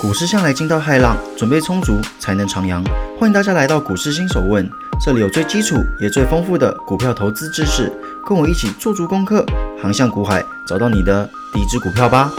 股市向来惊涛骇浪，准备充足才能徜徉。欢迎大家来到股市新手问，这里有最基础也最丰富的股票投资知识，跟我一起做足功课，航向股海，找到你的第一支股票吧。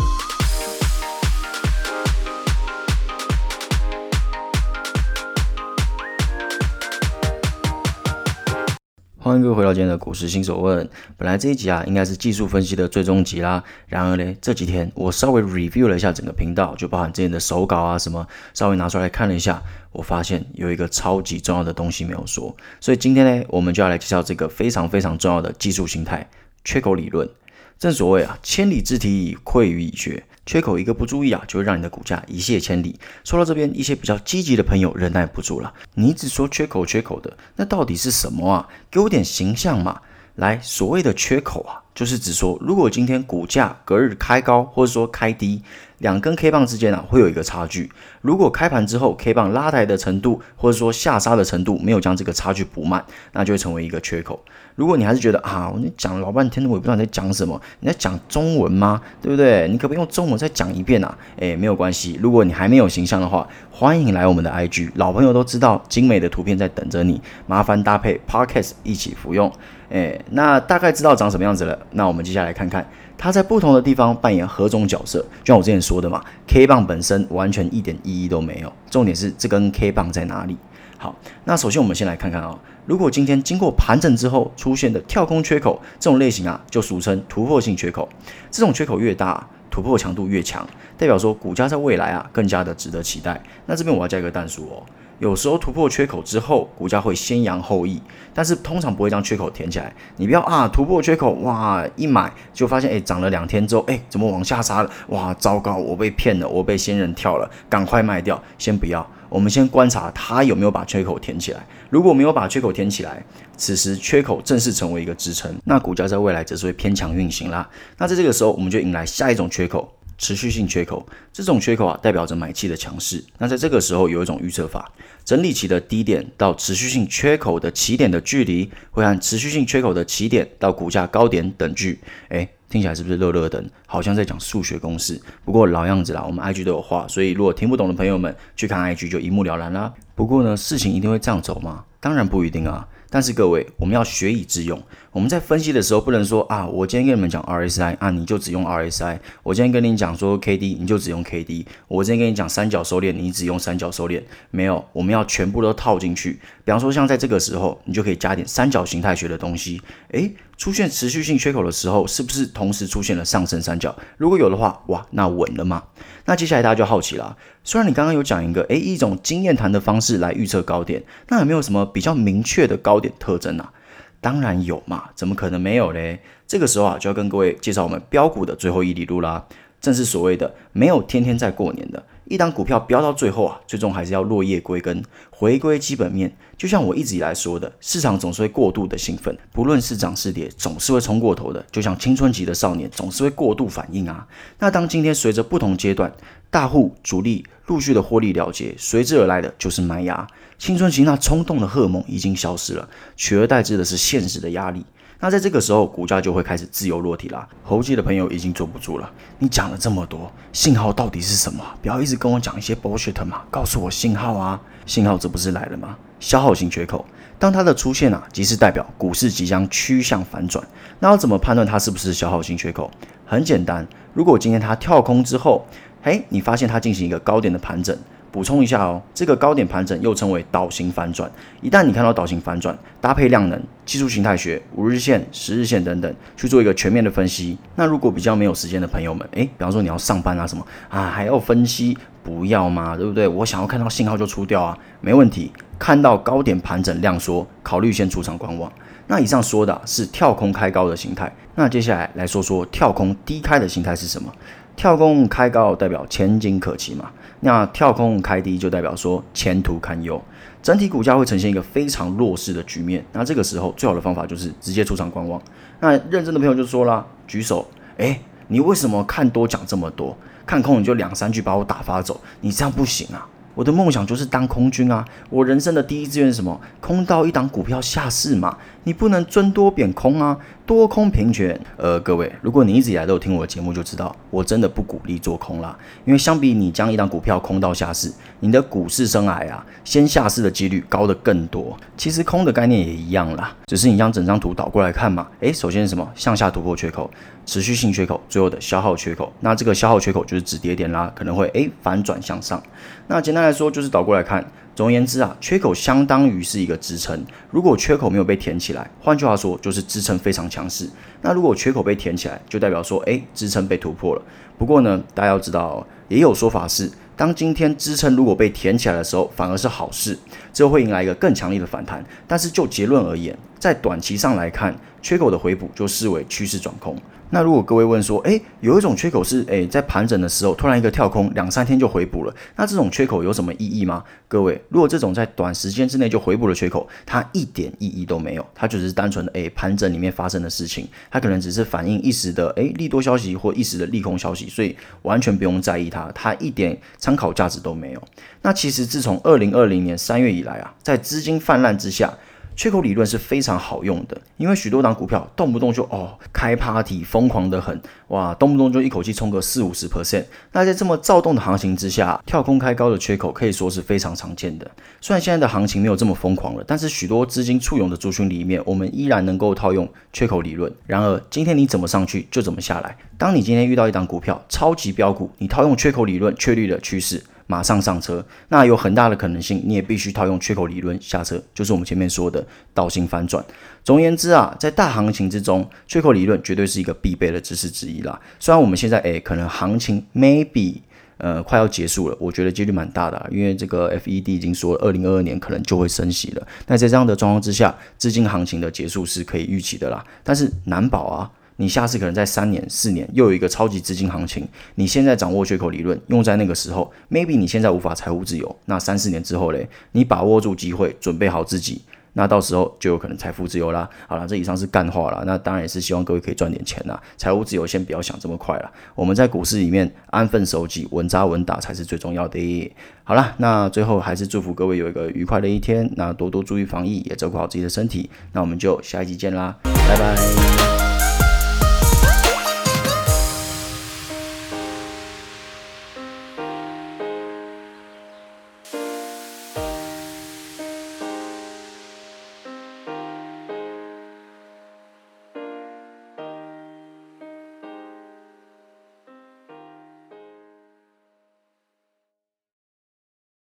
欢迎各位回到今天的股市新手问。本来这一集啊，应该是技术分析的最终集啦。然而呢，这几天我稍微 review 了一下整个频道，就包含之前的手稿啊什么，稍微拿出来看了一下，我发现有一个超级重要的东西没有说。所以今天呢，我们就要来介绍这个非常非常重要的技术形态——缺口理论。正所谓啊，千里之堤，溃于蚁穴。缺口一个不注意啊，就会让你的股价一泻千里。说到这边，一些比较积极的朋友忍耐不住了。你一直说缺口缺口的，那到底是什么啊？给我点形象嘛！来，所谓的缺口啊，就是指说，如果今天股价隔日开高，或者说开低。两根 K 棒之间啊，会有一个差距。如果开盘之后 K 棒拉抬的程度，或者说下杀的程度没有将这个差距补满，那就会成为一个缺口。如果你还是觉得啊，你讲了老半天，我也不知道你在讲什么，你在讲中文吗？对不对？你可不可以用中文再讲一遍啊？诶，没有关系。如果你还没有形象的话，欢迎来我们的 IG，老朋友都知道，精美的图片在等着你。麻烦搭配 Podcast 一起服用。诶，那大概知道长什么样子了。那我们接下来看看。它在不同的地方扮演何种角色？就像我之前说说的嘛，K 棒本身完全一点意义都没有，重点是这根 K 棒在哪里。好，那首先我们先来看看啊，如果今天经过盘整之后出现的跳空缺口，这种类型啊，就俗称突破性缺口。这种缺口越大，突破强度越强，代表说股价在未来啊更加的值得期待。那这边我要加一个弹数哦。有时候突破缺口之后，股价会先扬后抑，但是通常不会将缺口填起来。你不要啊，突破缺口哇，一买就发现哎涨了两天之后哎怎么往下杀了？哇，糟糕，我被骗了，我被仙人跳了，赶快卖掉。先不要，我们先观察它有没有把缺口填起来。如果没有把缺口填起来，此时缺口正式成为一个支撑，那股价在未来则是会偏强运行啦。那在这个时候，我们就迎来下一种缺口。持续性缺口，这种缺口啊，代表着买气的强势。那在这个时候，有一种预测法，整理期的低点到持续性缺口的起点的距离，会按持续性缺口的起点到股价高点等距。诶，听起来是不是热热等？好像在讲数学公式。不过老样子啦，我们 IG 都有画，所以如果听不懂的朋友们去看 IG 就一目了然啦。不过呢，事情一定会这样走吗？当然不一定啊。但是各位，我们要学以致用。我们在分析的时候，不能说啊，我今天跟你们讲 RSI 啊，你就只用 RSI；我今天跟你讲说 KD，你就只用 KD；我今天跟你讲三角收敛，你只用三角收敛。没有，我们要全部都套进去。比方说，像在这个时候，你就可以加点三角形态学的东西。诶，出现持续性缺口的时候，是不是同时出现了上升三角？如果有的话，哇，那稳了吗？那接下来大家就好奇了。虽然你刚刚有讲一个诶，一种经验谈的方式来预测高点，那有没有什么比较明确的高点特征啊？当然有嘛，怎么可能没有嘞？这个时候啊，就要跟各位介绍我们标股的最后一里路啦。正是所谓的没有天天在过年的，一档股票飙到最后啊，最终还是要落叶归根，回归基本面。就像我一直以来说的，市场总是会过度的兴奋，不论是涨是跌，总是会冲过头的。就像青春期的少年，总是会过度反应啊。那当今天随着不同阶段大户主力陆续的获利了结，随之而来的就是麦芽。青春期那冲动的荷尔蒙已经消失了，取而代之的是现实的压力。那在这个时候，股价就会开始自由落体啦。猴记的朋友已经坐不住了。你讲了这么多，信号到底是什么？不要一直跟我讲一些 bullshit 嘛，告诉我信号啊！信号这不是来了吗？消耗型缺口，当它的出现啊，即是代表股市即将趋向反转。那要怎么判断它是不是消耗型缺口？很简单，如果今天它跳空之后，嘿，你发现它进行一个高点的盘整。补充一下哦，这个高点盘整又称为倒形反转。一旦你看到倒形反转，搭配量能、技术形态学、五日线、十日线等等去做一个全面的分析。那如果比较没有时间的朋友们，诶，比方说你要上班啊什么啊，还要分析，不要嘛，对不对？我想要看到信号就出掉啊，没问题。看到高点盘整量缩，考虑先出场观望。那以上说的是跳空开高的形态。那接下来来说说跳空低开的形态是什么？跳空开高代表前景可期嘛？那跳空开低就代表说前途堪忧，整体股价会呈现一个非常弱势的局面。那这个时候最好的方法就是直接出场观望。那认真的朋友就说啦，举手，诶，你为什么看多讲这么多，看空你就两三句把我打发走？你这样不行啊！我的梦想就是当空军啊！我人生的第一志愿是什么？空到一档股票下市嘛？你不能尊多贬空啊！多空平权。呃，各位，如果你一直以来都有听我的节目，就知道我真的不鼓励做空啦。因为相比你将一档股票空到下市，你的股市生涯啊，先下市的几率高的更多。其实空的概念也一样啦，只是你将整张图倒过来看嘛。诶，首先是什么？向下突破缺口，持续性缺口，最后的消耗缺口。那这个消耗缺口就是止跌点啦，可能会诶反转向上。那简单来说就是倒过来看。总而言之啊，缺口相当于是一个支撑。如果缺口没有被填起来，换句话说就是支撑非常强势。那如果缺口被填起来，就代表说，哎，支撑被突破了。不过呢，大家要知道，也有说法是，当今天支撑如果被填起来的时候，反而是好事，之后会迎来一个更强烈的反弹。但是就结论而言，在短期上来看，缺口的回补就视为趋势转空。那如果各位问说，诶，有一种缺口是，诶，在盘整的时候突然一个跳空，两三天就回补了，那这种缺口有什么意义吗？各位，如果这种在短时间之内就回补的缺口，它一点意义都没有，它就只是单纯的，诶，盘整里面发生的事情，它可能只是反映一时的，诶，利多消息或一时的利空消息，所以完全不用在意它，它一点参考价值都没有。那其实自从二零二零年三月以来啊，在资金泛滥之下。缺口理论是非常好用的，因为许多档股票动不动就哦开 party 疯狂的很哇，动不动就一口气冲个四五十 percent。那在这么躁动的行情之下，跳空开高的缺口可以说是非常常见的。虽然现在的行情没有这么疯狂了，但是许多资金簇拥的族群里面，我们依然能够套用缺口理论。然而今天你怎么上去就怎么下来。当你今天遇到一档股票超级标股，你套用缺口理论确立了趋势。马上上车，那有很大的可能性，你也必须套用缺口理论下车，就是我们前面说的倒行反转。总而言之啊，在大行情之中，缺口理论绝对是一个必备的知识之一啦。虽然我们现在诶，可能行情 maybe 呃快要结束了，我觉得几率蛮大的，因为这个 FED 已经说二零二二年可能就会升息了。那在这样的状况之下，资金行情的结束是可以预期的啦，但是难保啊。你下次可能在三年、四年又有一个超级资金行情，你现在掌握缺口理论，用在那个时候，maybe 你现在无法财务自由，那三四年之后嘞，你把握住机会，准备好自己，那到时候就有可能财富自由啦。好了，这以上是干话了，那当然也是希望各位可以赚点钱啦。财务自由先不要想这么快了，我们在股市里面安分守己、稳扎稳打才是最重要的。好了，那最后还是祝福各位有一个愉快的一天，那多多注意防疫，也照顾好自己的身体。那我们就下一集见啦，拜拜。